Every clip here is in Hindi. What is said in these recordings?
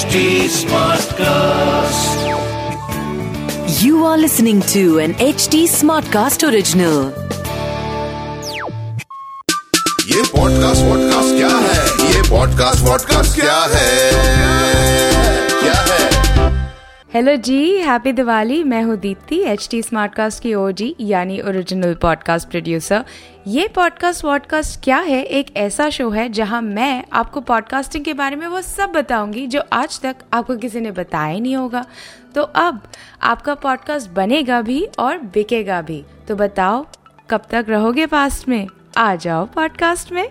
HD Smartcast. You are listening to an HD Smartcast original. ये पॉडकास्ट वॉडकास्ट क्या है ये पॉडकास्ट वॉडकास्ट क्या है क्या है हेलो जी हैप्पी दिवाली मैं हूँ दीप्ति एच टी स्मार्टकास्ट की ओजी यानी ओरिजिनल पॉडकास्ट प्रोड्यूसर ये पॉडकास्ट वॉडकास्ट क्या है? एक ऐसा शो है जहाँ मैं आपको पॉडकास्टिंग के बारे में वो सब बताऊँगी जो आज तक आपको किसी ने बताया ही नहीं होगा। तो अब आपका पॉडकास्ट बनेगा भी और बिकेगा भी। तो बताओ, कब तक रहोगे पास्ट में? आ जाओ पॉडकास्ट में।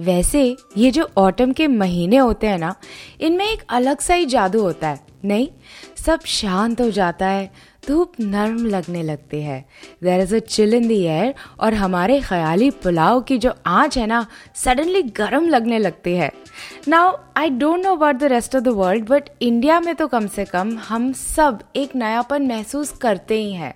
वैसे ये जो ऑटम के महीने होते हैं ना, इनमें एक अलग सा ही जादू होता है, नहीं? सब शांत हो जाता है धूप नरम लगने लगती है। There is a chill in the air और हमारे ख्याली पुलाव की जो आँच है ना सडनली गर्म लगने लगती है। Now I don't know about the rest of the world but India में तो कम से कम हम सब एक नयापन महसूस करते ही हैं।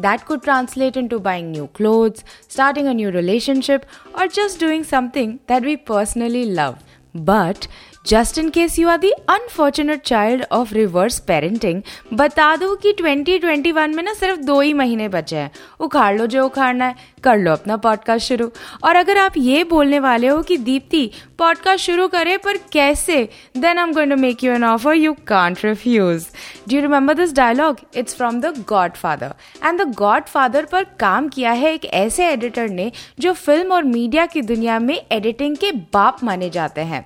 That could translate into buying new clothes starting a new relationship और just doing something that we personally love but just in case you are the unfortunate child of reverse parenting बता दो कि 2021 में ना सिर्फ़ दो ही महीने बचे हैं। उखाड़ लो जो उखाड़ना है, कर लो अपना पॉडकास्ट शुरू। और अगर आप ये बोलने वाले हो कि दीप्ति पॉडकास्ट शुरू करे, पर कैसे? Then I am going to make you an offer you can't refuse do you remember this dialogue it's from the Godfather and the Godfather पर काम किया है एक ऐसे एडिटर ने, जो फ़िल्म और मीडिया की दुनिया में एडिटिंग के बाप माने जाते हैं।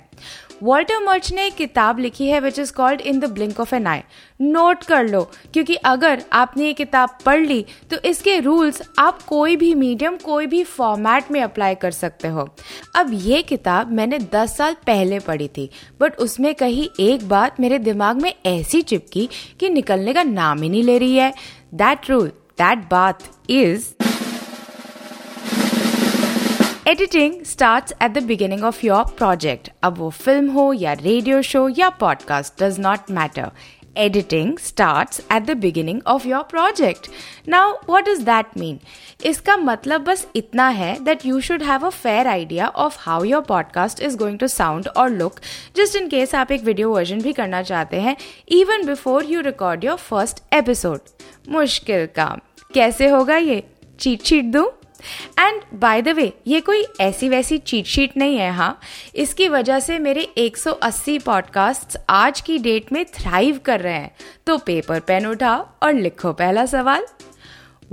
वॉल्टर मर्च ने एक किताब लिखी है which is called in the blink of an eye note कर लो, क्योंकि अगर आपने ये किताब पढ़ ली तो इसके रूल्स आप कोई भी मीडियम कोई भी फॉर्मेट में अप्लाई कर सकते हो। अब ये किताब मैंने 10 साल पहले पढ़ी थी बट उसमें कही एक बात मेरे दिमाग में ऐसी चिपकी कि निकलने का नाम ही नहीं ले रही है। दैट रूल दैट बात is editing start at the beginning of your project अब वो फ़िल्म हो या रेडियो शो या podcast does not matter editing start at the beginning of your project now what is that mean इसका मतलब बस इतना है that you should have a fair idea of how your podcast is going to sound और लुक जस्ट इन केस आप एक वीडियो वर्जन भी करना चाहते हैं even before you record your first episode मुश्किल काम. कैसे होगा ये? चीट शीट दूँ? एंड बाय द वे ये कोई ऐसी वैसी चीट शीट नहीं है हाँ। इसकी वजह से मेरे 180 पॉडकास्ट आज की डेट में थ्राइव कर रहे हैं। तो पेपर पेन उठाओ और लिखो पहला सवाल।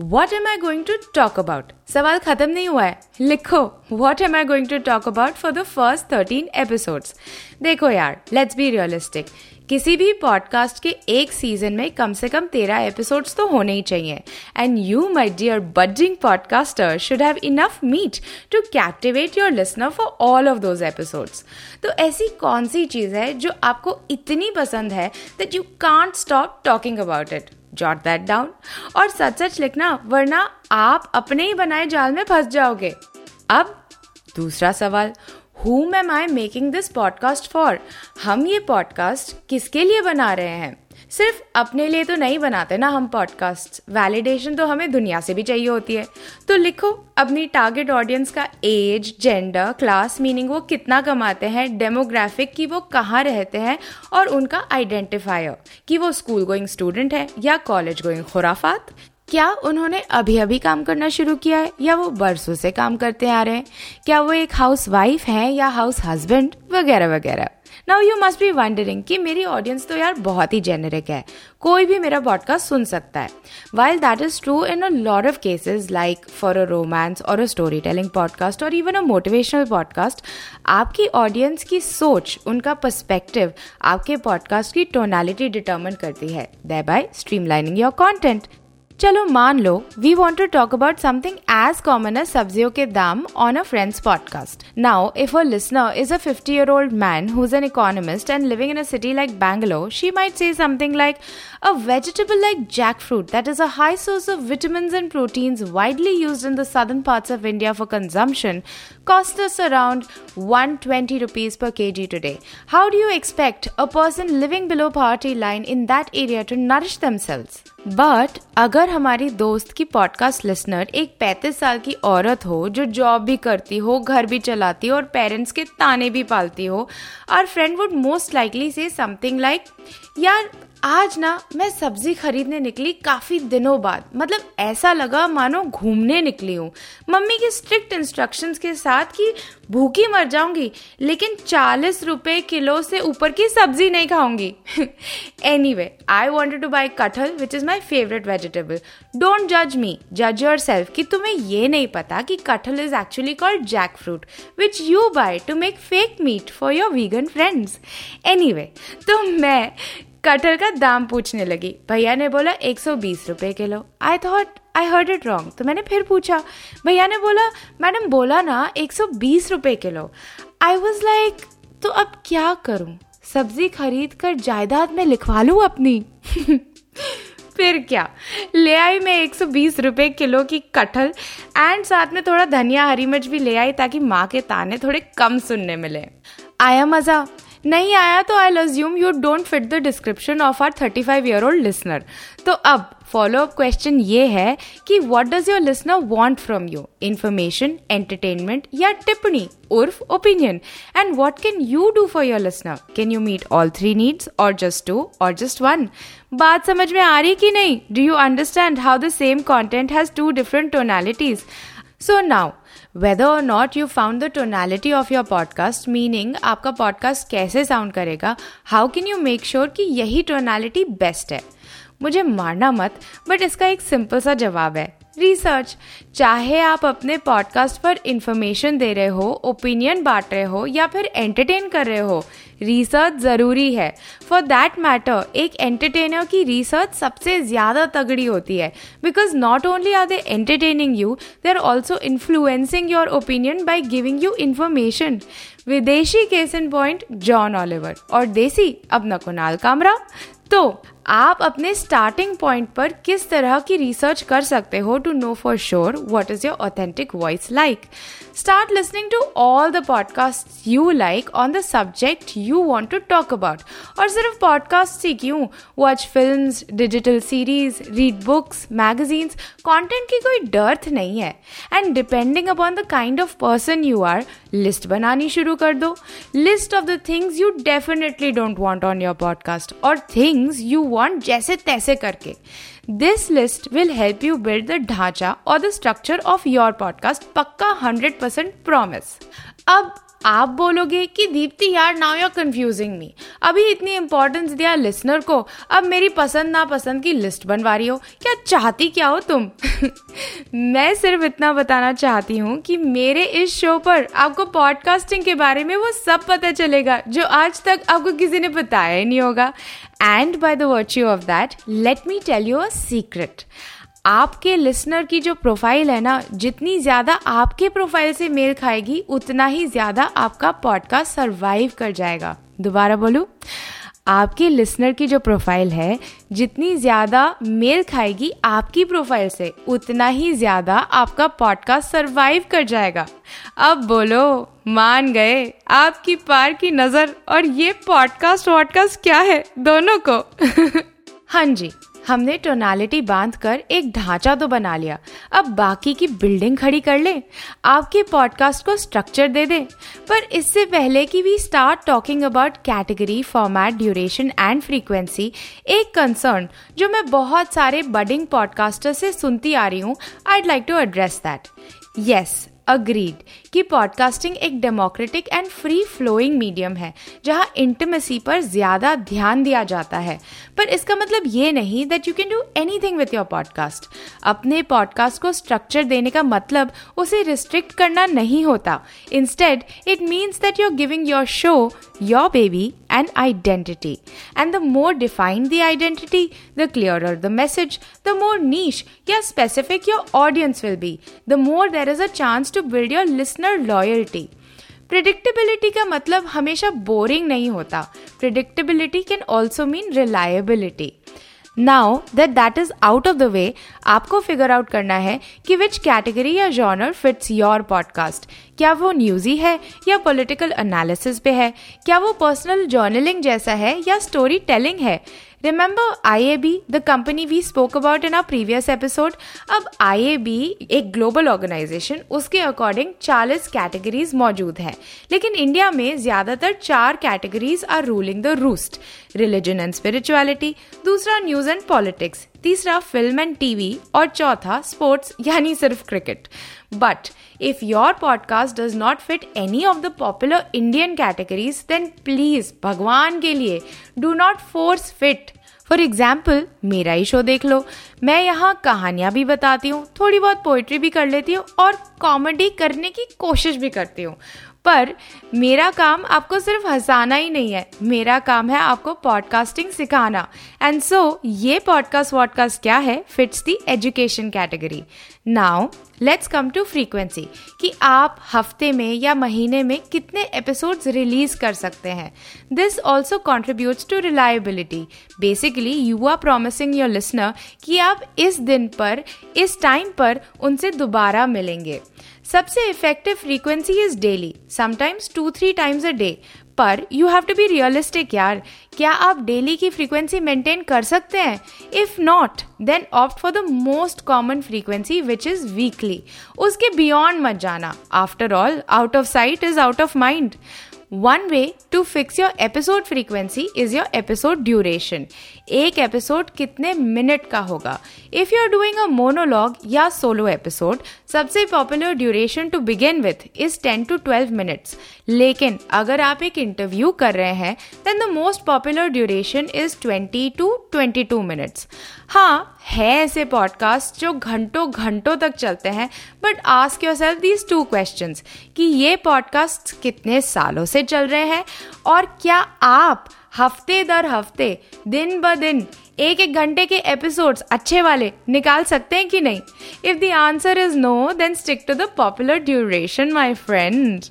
What am I going to talk about सवाल खत्म नहीं हुआ है। लिखो what am I going to talk about for the first thirteen episodes देखो यार लेट्स बी रियलिस्टिक किसी भी पॉडकास्ट के एक सीज़न में कम से कम तेरह एपिसोड्स तो होने ही चाहिए। And you my dear budding podcaster should have enough meat to captivate your listener for all of those episodes तो ऐसी कौन सी चीज़ है जो आपको इतनी पसंद है that you can't stop talking about it jot that down और सच सच लिखना, वरना आप अपने ही बनाए जाल में फंस जाओगे। अब दूसरा सवाल whom am I making this podcast for हम ये पॉडकास्ट किसके लिए बना रहे हैं? सिर्फ़ अपने लिए तो नहीं बनाते ना हम पॉडकास्ट वैलिडेशन तो हमें दुनिया से भी चाहिए होती है। तो लिखो, अपनी टारगेट ऑडियंस का एज जेंडर क्लास मीनिंग वो कितना कमाते हैं डेमोग्राफिक की वो कहाँ रहते हैं और उनका आइडेंटिफायर कि वो स्कूल गोइंग स्टूडेंट है या कॉलेज गोइंग खुराफात? क्या उन्होंने अभी अभी काम करना शुरू किया है, या वो बरसों से काम करते आ रहे हैं? क्या वो एक हाउस वाइफ है, या हाउस हस्बैंड वगैरह वगैरह। Now you must be wondering कि मेरी ऑडियंस तो यार बहुत ही जेनेरिक है। कोई भी मेरा पॉडकास्ट सुन सकता है। While that is true in a lot of cases like for a romance और अ स्टोरी टेलिंग पॉडकास्ट और इवन अ मोटिवेशनल पॉडकास्ट आपकी ऑडियंस की सोच, उनका पर्सपेक्टिव आपके पॉडकास्ट की टोनालिटी डिटर्मन करती है they by streamlining your content चलो मान लो we want to talk about something as common as सब्जियों के दाम on a friends podcast now if a listener is a fifty year old man who is an economist and living in a city like Bangalore she might say something like a vegetable like jackfruit that is a high source of vitamins and proteins widely used in the southern parts of India for consumption cost us around 120 rupees per kg today. How do you expect a person living below poverty line in that area to nourish themselves? But अगर हमारी दोस्त की पॉडकास्ट लिसनर एक 35 साल की औरत हो जो जॉब भी करती हो घर भी चलाती हो और पेरेंट्स के ताने भी पालती हो और friend would most likely say something like यार आज ना मैं सब्ज़ी खरीदने निकली काफ़ी दिनों बाद। मतलब ऐसा लगा मानो घूमने निकली हूँ। मम्मी की स्ट्रिक्ट इंस्ट्रक्शंस के साथ कि भूखी मर जाऊँगी, लेकिन चालीस रुपए किलो से ऊपर की सब्ज़ी नहीं खाऊँगी। Any way I wanted two by कटहल which is my favourite vegetable don't जज मी जज योर सेल्फ कि तुम्हें ये नहीं पता कि कटहल is actually called jackfruit which you buy to make fake meat for your vegan friends anyway तो मैं कटहल का दाम पूछने लगी। भैया ने बोला, एक सौ बीस रुपए kilo. I thought I heard it wrong तो मैंने फिर पूछा, भैया ने बोला, मैडम, बोला ना, एक सौ बीस रुपए किलो। आई वॉज़ लाइक तो अब क्या करूँ? सब्ज़ी खरीद कर जायदाद में लिखवा लू अपनी? फिर क्या? ले आई मैं एक सौ बीस रुपए किलो की कटहल एंड साथ में थोड़ा धनिया, हरी मिर्च भी ले आई ताकि माँ के ताने थोड़े कम सुनने मिले। आया मज़ा। नहीं आया तो I assume you don't fit the description of our thirty five year old listener तो अब फॉलो अप क्वेश्चन ये है कि what does your listener want from you information entertainment या टिप्पणी? उर्फ़ opinion and what can you do for your listener can you meet all three needs और जस्ट टू और जस्ट वन बात समझ में आ रही कि नहीं? Do you understand how the same content has two different tonalities so now whether और not you found the tonality of your podcast meaning आपका पॉडकास्ट कैसे साउंड करेगा how can you make sure कि यही टोनैलिटी बेस्ट है? मुझे मारना मत बट इसका एक सिंपल सा जवाब है। रिसर्च चाहे आप अपने पॉडकास्ट पर इंफॉर्मेशन दे रहे हो ओपिनियन बांट रहे हो, या फिर एंटरटेन कर रहे हो रिसर्च ज़रूरी है। फॉर दैट मैटर एक एंटरटेनर की रिसर्च सबसे ज़्यादा तगड़ी होती है। Because not only are they entertaining you they are also influencing your opinion by giving you information विदेशी case in point John Oliver और देसी अपना कुनाल कामरा। तो आप अपने स्टार्टिंग पॉइंट पर किस तरह की रिसर्च कर सकते हो to know for sure what is your authentic voice like start listening to all the podcast you like on the subject you want to talk about और सिर्फ़ पॉडकास्ट ही क्यों? Watch film digital series read books magazines content की कोई डर्थ नहीं है। And depending upon the kind of person you are list बनानी शुरू कर दो। List of the things you definitely don't want on your podcast और थिंग्स यू वॉन्ट जैसे तैसे करके। This list will help you build the ढांचा और the structure of your podcast पक्का हंड्रेड परसेंट प्रॉमिस अब आप बोलोगे कि दीप्ति यार नाउ यू कंफ्यूजिंग मी अभी इतनी इंपॉर्टेंस दिया लिसनर को। अब मेरी पसंद नापसंद की लिस्ट बनवा रही हो। क्या चाहती क्या हो तुम? मैं सिर्फ़ इतना बताना चाहती हूँ कि मेरे इस शो पर आपको पॉडकास्टिंग के बारे में वो सब पता चलेगा, जो आज तक आपको किसी ने बताया ही नहीं होगा। And by the virtue of that let me tell you a secret आपके लिसनर की जो प्रोफ़ाइल है ना, जितनी ज़्यादा आपके प्रोफ़ाइल से मेल खाएगी, उतना ही ज़्यादा आपका पॉडकास्ट सर्वाइव कर जाएगा। दोबारा बोलू? आपके लिसनर की जो प्रोफ़ाइल है, जितनी ज़्यादा मेल खाएगी आपकी प्रोफ़ाइल से, उतना ही ज़्यादा आपका पॉडकास्ट सरवाइव कर जाएगा। अब बोलो, मान गए, आपकी पार की नज़र और ये पॉडकास्ट वॉडकास्ट क्या है? दोनों को। हाँ जी, हमने टोनालिटी बाँध कर एक ढांचा तो बना लिया। अब बाकी की बिल्डिंग खड़ी कर ले। आपके पॉडकास्ट को स्ट्रक्चर दे दे। पर इससे पहले कि we start talking about category format duration and frequency एक कंसर्न जो मैं बहुत सारे बडिंग पॉडकास्टर से सुनती आ रही हूँ I'd like to address that yes agreed कि पॉडकास्टिंग एक democratic and free flowing medium है, जहाँ इंटीमेसी पर ज़्यादा ध्यान दिया जाता है। पर इसका मतलब ये नहीं that you can do anything with your podcast अपने पॉडकास्ट को स्ट्रक्चर देने का मतलब उसे रिस्ट्रिक्ट करना नहीं होता। Instead it means that you are giving your show your baby and identity and the more defined the identity the clearer the message the more niche या specific your audience will be the more there is a chance to build your listener loyalty predictability का मतलब हमेशा बोरिंग नहीं होता predictability can also mean reliability now that that is out of the way आपको फिगर आउट करना है कि विच कैटेगरी या जॉनर फिट्स योर पॉडकास्ट क्या वो न्यूजी है या पॉलिटिकल एनालिसिस पे है? क्या वो पर्सनल जर्नलिंग जैसा है या स्टोरी टेलिंग है? Remember IAB, the company we spoke about in our previous episode अब IAB एक ग्लोबल ऑर्गेनाइजेशन उसके अकॉर्डिंग 40 कैटेगरीज मौजूद है। लेकिन इंडिया में ज़्यादातर चार categories are ruling the roost religion and spirituality दूसरा न्यूज़ एंड पॉलिटिक्स तीसरा फ़िल्म एंड टीवी और चौथा स्पोर्ट्स यानी सिर्फ़ cricket but if your podcast does not fit any of the popular Indian categories, then please, भगवान के लिए, do not force fit. For example मेरा ही शो देख लो। मैं यहाँ कहानियाँ भी बताती हूँ थोड़ी बहुत पोइट्री भी कर लेती हूँ और कॉमेडी करने की कोशिश भी करती हूँ। पर मेरा काम आपको सिर्फ़ हंसाना ही नहीं है। मेरा काम है आपको पॉडकास्टिंग सिखाना। एंड सो so, ये पॉडकास्ट वॉडकास्ट क्या है? Fits the education category now let's come to frequency कि आप हफ़्ते में या महीने में कितने एपिसोड्स रिलीज़ कर सकते हैं? This also contributes to reliability basically you are promising your listener कि आप इस दिन पर, इस टाइम पर उनसे दोबारा मिलेंगे। सबसे effective frequency is daily sometimes two three times a day पर you have to be realistic यार क्या आप डेली की फ्रीक्वेंसी मेंटेन कर सकते हैं? If not then opt for the most common frequency which is weekly उसके बियॉन्ड मत जाना. After all out of sight is out of mind one way to fix your episode frequency is your episode duration एक एपिसोड कितने मिनट का होगा? If you are doing a monologue या सोलो एपिसोड सबसे popular duration to begin with is ten to twelve minutes लेकिन अगर आप एक इंटरव्यू कर रहे हैं then the most popular duration is twenty to twenty two minutes हाँ है ऐसे पॉडकास्ट जो घंटों घंटों तक चलते हैं but ask yourself these two question कि ये पॉडकास्ट कितने सालों से चल रहे हैं और क्या आप हफ़्ते दर हफ़्ते, दिन ब दिन एक एक घंटे के एपिसोड्स अच्छे वाले निकाल सकते हैं कि नहीं? If the answer is no then stick to the popular duration my friend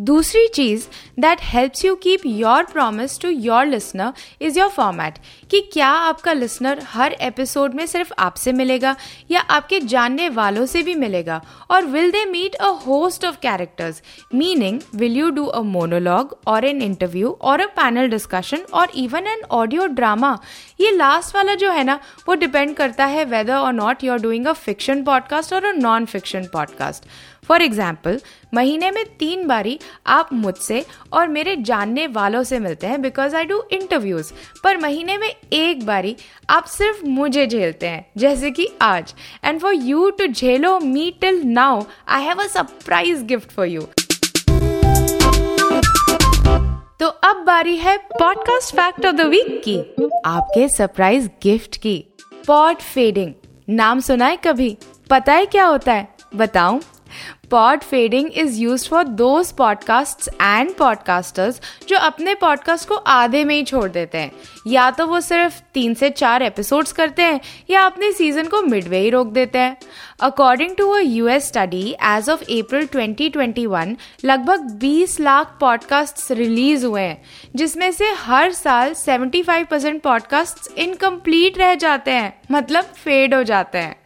दूसरी चीज़ that helps you keep your promise to your listener is your format कि क्या आपका लिसनर हर एपिसोड में सिर्फ़ आपसे मिलेगा या आपके जानने वालों से भी मिलेगा? और will they meet a host of characters meaning will you do a monologue और एन इंटरव्यू और अ पैनल डिस्कशन और इवन एन ऑडियो ड्रामा ये लास्ट वाला जो है ना, वो डिपेंड करता है वेदर और not you are doing a fiction podcast और a non fiction podcast for example महीने में तीन बारी आप मुझसे और मेरे जानने वालों से मिलते हैं बिकॉज़ आई डू इंटरव्यूज़ पर महीने में एक बारी आप सिर्फ़ मुझे झेलते हैं, जैसे कि आज। एंड फॉर यू टू झेलो me till now I have a surprise gift for you तो अब बारी है podcast fact of the week की, आपके सरप्राइज़ गिफ्ट की। पॉड फेडिंग नाम सुना है कभी? पता है क्या होता है? बताऊँ? Pod fading is use for दो पॉडकास्ट एंड पॉडकास्टर्स जो अपने पॉडकास्ट को आधे में ही छोड़ देते हैं। या तो वो सिर्फ़ तीन से चार एपिसोड्स करते हैं, या अपने सीज़न को मिडवे ही रोक देते हैं। According to a US study as of April 2021 लगभग 20 लाख पॉडकास्ट रिलीज़ हुए हैं, जिसमें से हर साल 75 परसेंट पॉडकास्ट इनकम्प्लीट रह जाते हैं मतलब फेड हो जाते हैं।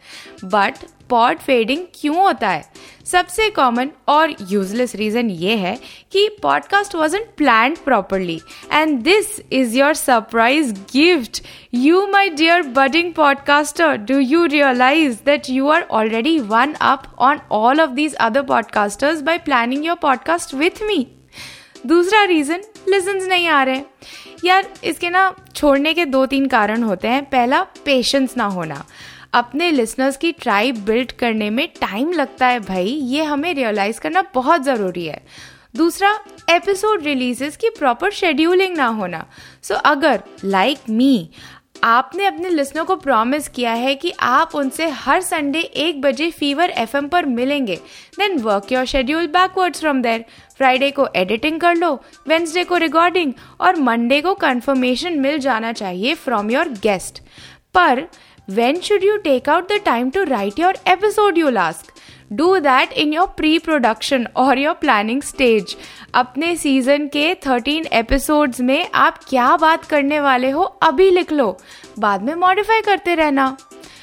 बट पॉड फेडिंग क्यों होता है? सबसे कॉमन और यूजलेस रीजन ये है कि podcast was plan properly and this is your surprise gift you my dear budding podcaster do you realize that you are already one up on all of these other podcasters by planning your podcast with me दूसरा रीजन लिसन्स नहीं आ रहे यार, इसके ना छोड़ने के दो तीन कारण होते हैं। पहला पेशेंस ना होना। अपने लिसनर्स की ट्राइब बिल्ड करने में टाइम लगता है भाई ये हमें रियलाइज़ करना बहुत ज़रूरी है। दूसरा एपिसोड रिलीजेस की प्रॉपर शेड्यूलिंग ना होना। सो so, अगर लाइक like मी आपने अपने लिसनर को प्रॉमिस किया है कि आप उनसे हर संडे एक बजे फीवर एफएम पर मिलेंगे then work your schedule backwards from there Friday को एडिटिंग कर लो वेंसडे को रिकॉर्डिंग और मंडे को कंफर्मेशन मिल जाना चाहिए फ्रॉम योर गेस्ट पर When should you take out the time to write your episode, you'll ask? Do that in your pre production और योर प्लानिंग स्टेज अपने सीज़न के 13 एपिसोड्स में आप क्या बात करने वाले हो अभी लिख लो। बाद में मॉडिफाई करते रहना।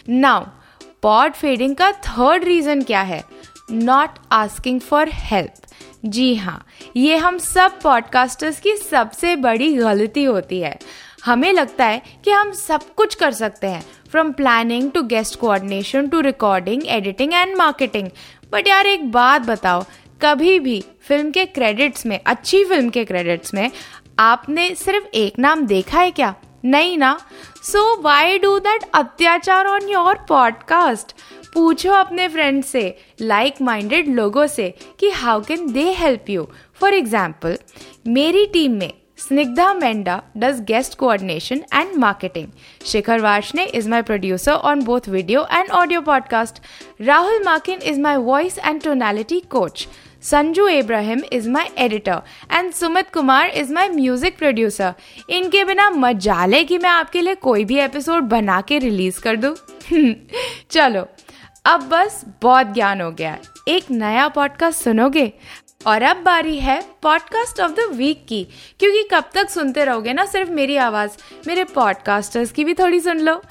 नाउ पॉड फेडिंग का थर्ड रीजन क्या है? नॉट आस्किंग फॉर हेल्प जी हाँ ये हम सब पॉडकास्टर्स की सबसे बड़ी गलती होती है। हमें लगता है कि हम सब कुछ कर सकते हैं। From planning to guest coordination to recording editing and marketing but यार, एक बात बताओ, कभी भी फ़िल्म के क्रेडिट्स में, अच्छी फ़िल्म के क्रेडिट्स में, आपने सिर्फ़ एक नाम देखा है क्या? नहीं ना? सो वाई डू दैट अत्याचार ऑन योर पॉडकास्ट पूछो अपने फ्रेंड से लाइक माइंडेड लोगों से कि how can they help you for example मेरी टीम में Snigdha Menda does guest coordination and marketing. Shikhar Varshne is my producer on both video and audio podcast. Rahul Makin is my voice and tonality coach. Sanju Ibrahim is my editor and Sumit Kumar is my music producer इनके बिना मजाले कि मैं आपके लिए कोई भी एपिसोड बना के रिलीज़ कर दूँ चलो अब बस बहुत ज्ञान हो गया एक नया पॉडकास्ट सुनोगे और अब बारी है पॉडकास्ट ऑफ़ द वीक की। क्योंकि कब तक सुनते रहोगे ना, सिर्फ़ मेरी आवाज़, मेरे पॉडकास्टर्स की भी थोड़ी सुन लो।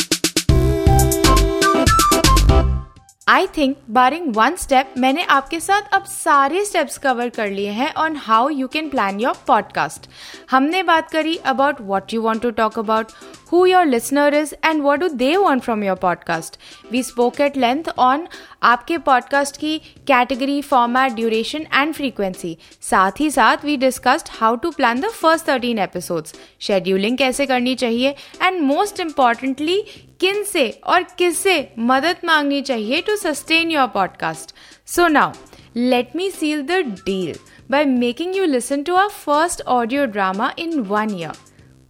I think barring one step मैंने आपके साथ अब सारे स्टेप्स कवर कर लिए हैं on how you can plan your podcast हमने बात करी about what you want to talk about who your listener is, and what do they want from your podcast. We spoke at length on आपके पॉडकास्ट की category format duration and frequency साथ ही साथ we discussed how to plan the first thirteen episodes scheduling कैसे करनी चाहिए एंड मोस्ट इम्पॉर्टेंटली किन से और किससे मदद मांगनी चाहिए to sustain your podcast so now let me seal the deal by making you listen to our first audio drama in one year.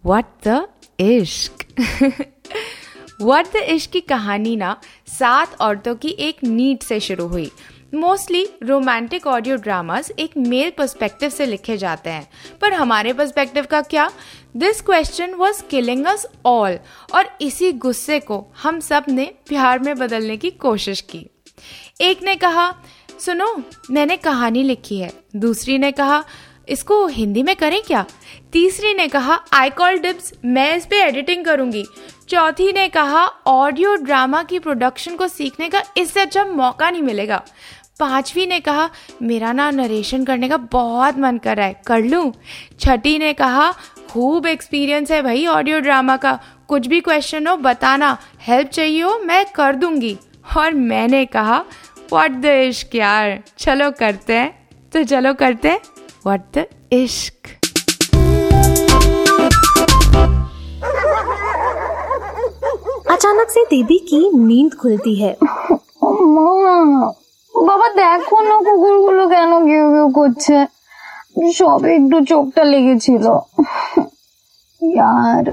What the इश्क वर्द द इश्क की कहानी ना सात औरतों की एक नीड से शुरू हुई। मोस्टली रोमांटिक ऑडियो ड्रामास एक मेल पर्सपेक्टिव से लिखे जाते हैं। पर हमारे पर्सपेक्टिव का क्या? This question was killing us all और इसी गुस्से को हम सबने प्यार में बदलने की कोशिश की। एक ने कहा, सुनो, मैंने कहानी लिखी है। दूसरी ने कहा, इसको हिंदी में करें क्या? तीसरी ने कहा आई कॉल डिप्स मैं इस पे एडिटिंग करूँगी। चौथी ने कहा ऑडियो ड्रामा की प्रोडक्शन को सीखने का इससे अच्छा मौका नहीं मिलेगा। पांचवी ने कहा, मेरा ना नरेशन करने का बहुत मन कर रहा है, कर लूँ? छठी ने कहा खूब एक्सपीरियंस है भाई ऑडियो ड्रामा का कुछ भी क्वेश्चन हो बताना हेल्प चाहिए हो मैं कर दूंगी और मैंने कहा व्हाट द इश्क यार चलो करते हैं तो चलो करते हैं व्हाट द इश्क अचानक से देवी की नींद खुलती है বাবা দেখো না কুকুরগুলো কেন কেউ কেউ করছে সবে একটু চোখটা লেগেছিল यार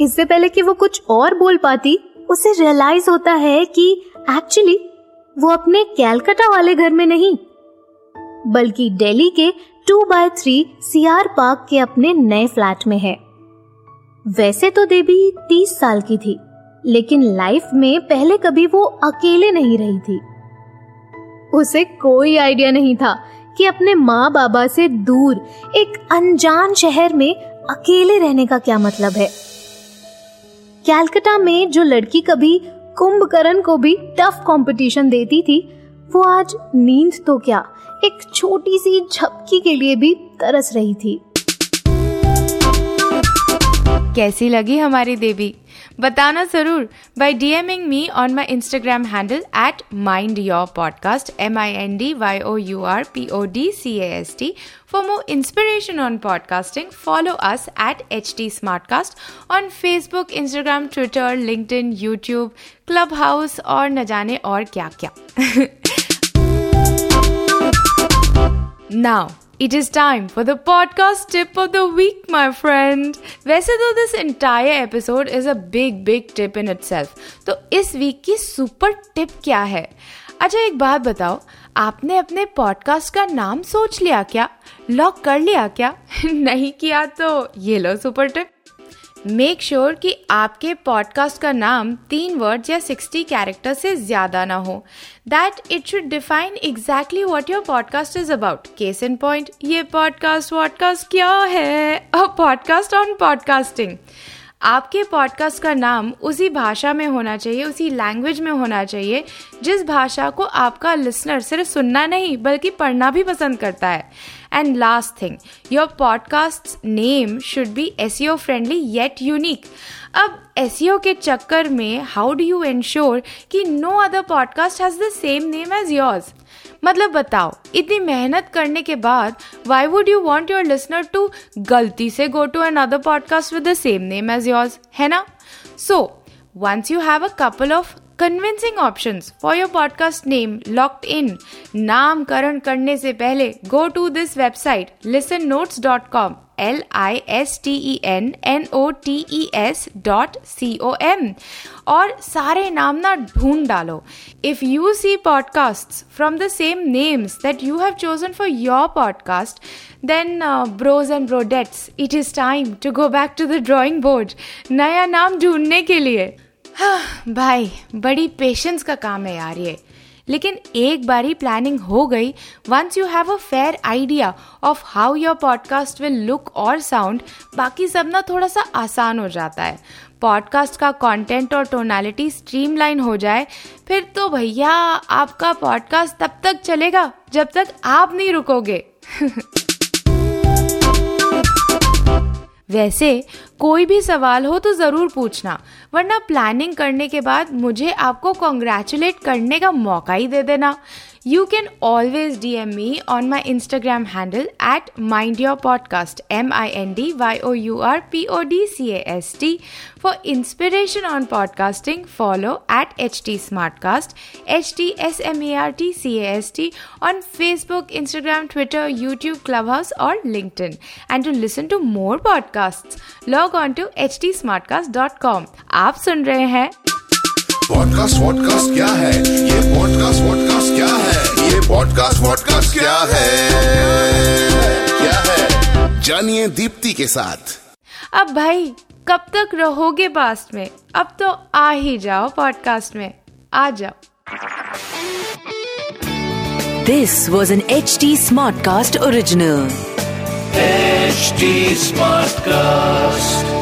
इससे पहले कि वो कुछ और बोल पाती उसे रियलाइज होता है कि एक्चुअली वो अपने कैलकाटा वाले घर में नहीं बल्कि दिल्ली के two by three CR park के अपने नए फ्लैट में है वैसे तो देवी तीस साल की थी लेकिन लाइफ में पहले कभी वो अकेले नहीं रही थी उसे कोई आइडिया नहीं था कि अपने माँ बाबा से दूर एक अनजान शहर में अकेले रहने का क्या मतलब है? कैलकाटा में जो लड़की कभी कुंभकर्ण को भी टफ कंपटीशन देती थी, वो आज नींद तो क्या एक छोटी सी झपकी के लिए भी तरस रही थी। कैसी लगी हमारी देवी? बताना ज़रूर by DMing me on my Instagram handle at mind your podcast M I N D Y O U R P O D C S T for more inspiration on podcasting follow us at H T Smartcast on Facebook Instagram Twitter linked YouTube Clubhouse और न जाने और क्या क्या now It is time for the podcast tip of the week, my friend. वैसे तो this entire episode is a big big tip in itself. तो इस वीक की सुपर टिप क्या है अच्छा एक बात बताओ आपने अपने पॉडकास्ट का नाम सोच लिया क्या लॉक कर लिया क्या नहीं किया तो ये लो super tip make sure sure कि आपके पॉडकास्ट का नाम तीन वर्ड या सिक्सटी कैरेक्टर से ज़्यादा ना हो। That it should define exactly what your podcast is about case in point ये पॉडकास्ट वॉडकास्ट क्या है? पॉडकास्ट ऑन पॉडकास्टिंग आपके पॉडकास्ट का नाम उसी भाषा में होना चाहिए, उसी लैंग्वेज में होना चाहिए, जिस भाषा को आपका लिसनर सिर्फ़ सुनना नहीं, बल्कि पढ़ना भी पसंद करता है। And last thing your podcast name should be S friendly yet unique अब एस के चक्कर में हाउ डू यू एंश्योर कि no other podcast has the same name as yours मतलब बताओ, इतनी मेहनत करने के बाद why would you want your listener to गलती से go to another podcast with the same name as yours है ना? So once you have a couple of convincing option for your podcast name locked in नामकरण करने से पहले go to this website listen notes dot com L I S T E N N O T E S dot C O M और सारे नाम ना ढूंढ डालो। If you see podcast from the same names that you have chosen for your podcast then bros and brodates it is time to go back to the drawing board नया नाम ढूँढने के लिए। हाँ, भाई बड़ी पेशेंस का काम है यार ये। लेकिन एक बारी प्लानिंग हो गई once you have a fair idea of how your podcast will look और साउंड बाकी सब ना थोड़ा सा आसान हो जाता है। पॉडकास्ट का कंटेंट और टोनालिटी स्ट्रीमलाइन हो जाए फिर तो भैया आपका पॉडकास्ट तब तक चलेगा जब तक आप नहीं रुकोगे। वैसे कोई भी सवाल हो तो ज़रूर पूछना, वरना प्लानिंग करने के बाद मुझे आपको कॉन्ग्रेचुलेट करने का मौका ही दे देना। You can always DM me on my Instagram handle at Mind Your Podcast, M I N D Y O U R P O D C A S T. For inspiration on podcasting, follow at HT Smartcast, H T S M A R T C A S T on Facebook, Instagram, Twitter, YouTube, Clubhouse, or LinkedIn. And to listen to more podcasts, log on to htsmartcast.com. आप सुन रहे हैं पॉडकास्ट वॉडकास्ट क्या है? ये पॉडकास्ट वॉडकास्ट क्या है? ये पॉडकास्ट वॉडकास्ट क्या है? क्या है? जानिए दीप्ति के साथ। अब भाई कब तक रहोगे पास्ट में? अब तो आ ही जाओ पॉडकास्ट में। आ जाओ। This was an H T Smartcast original HT Smartcast.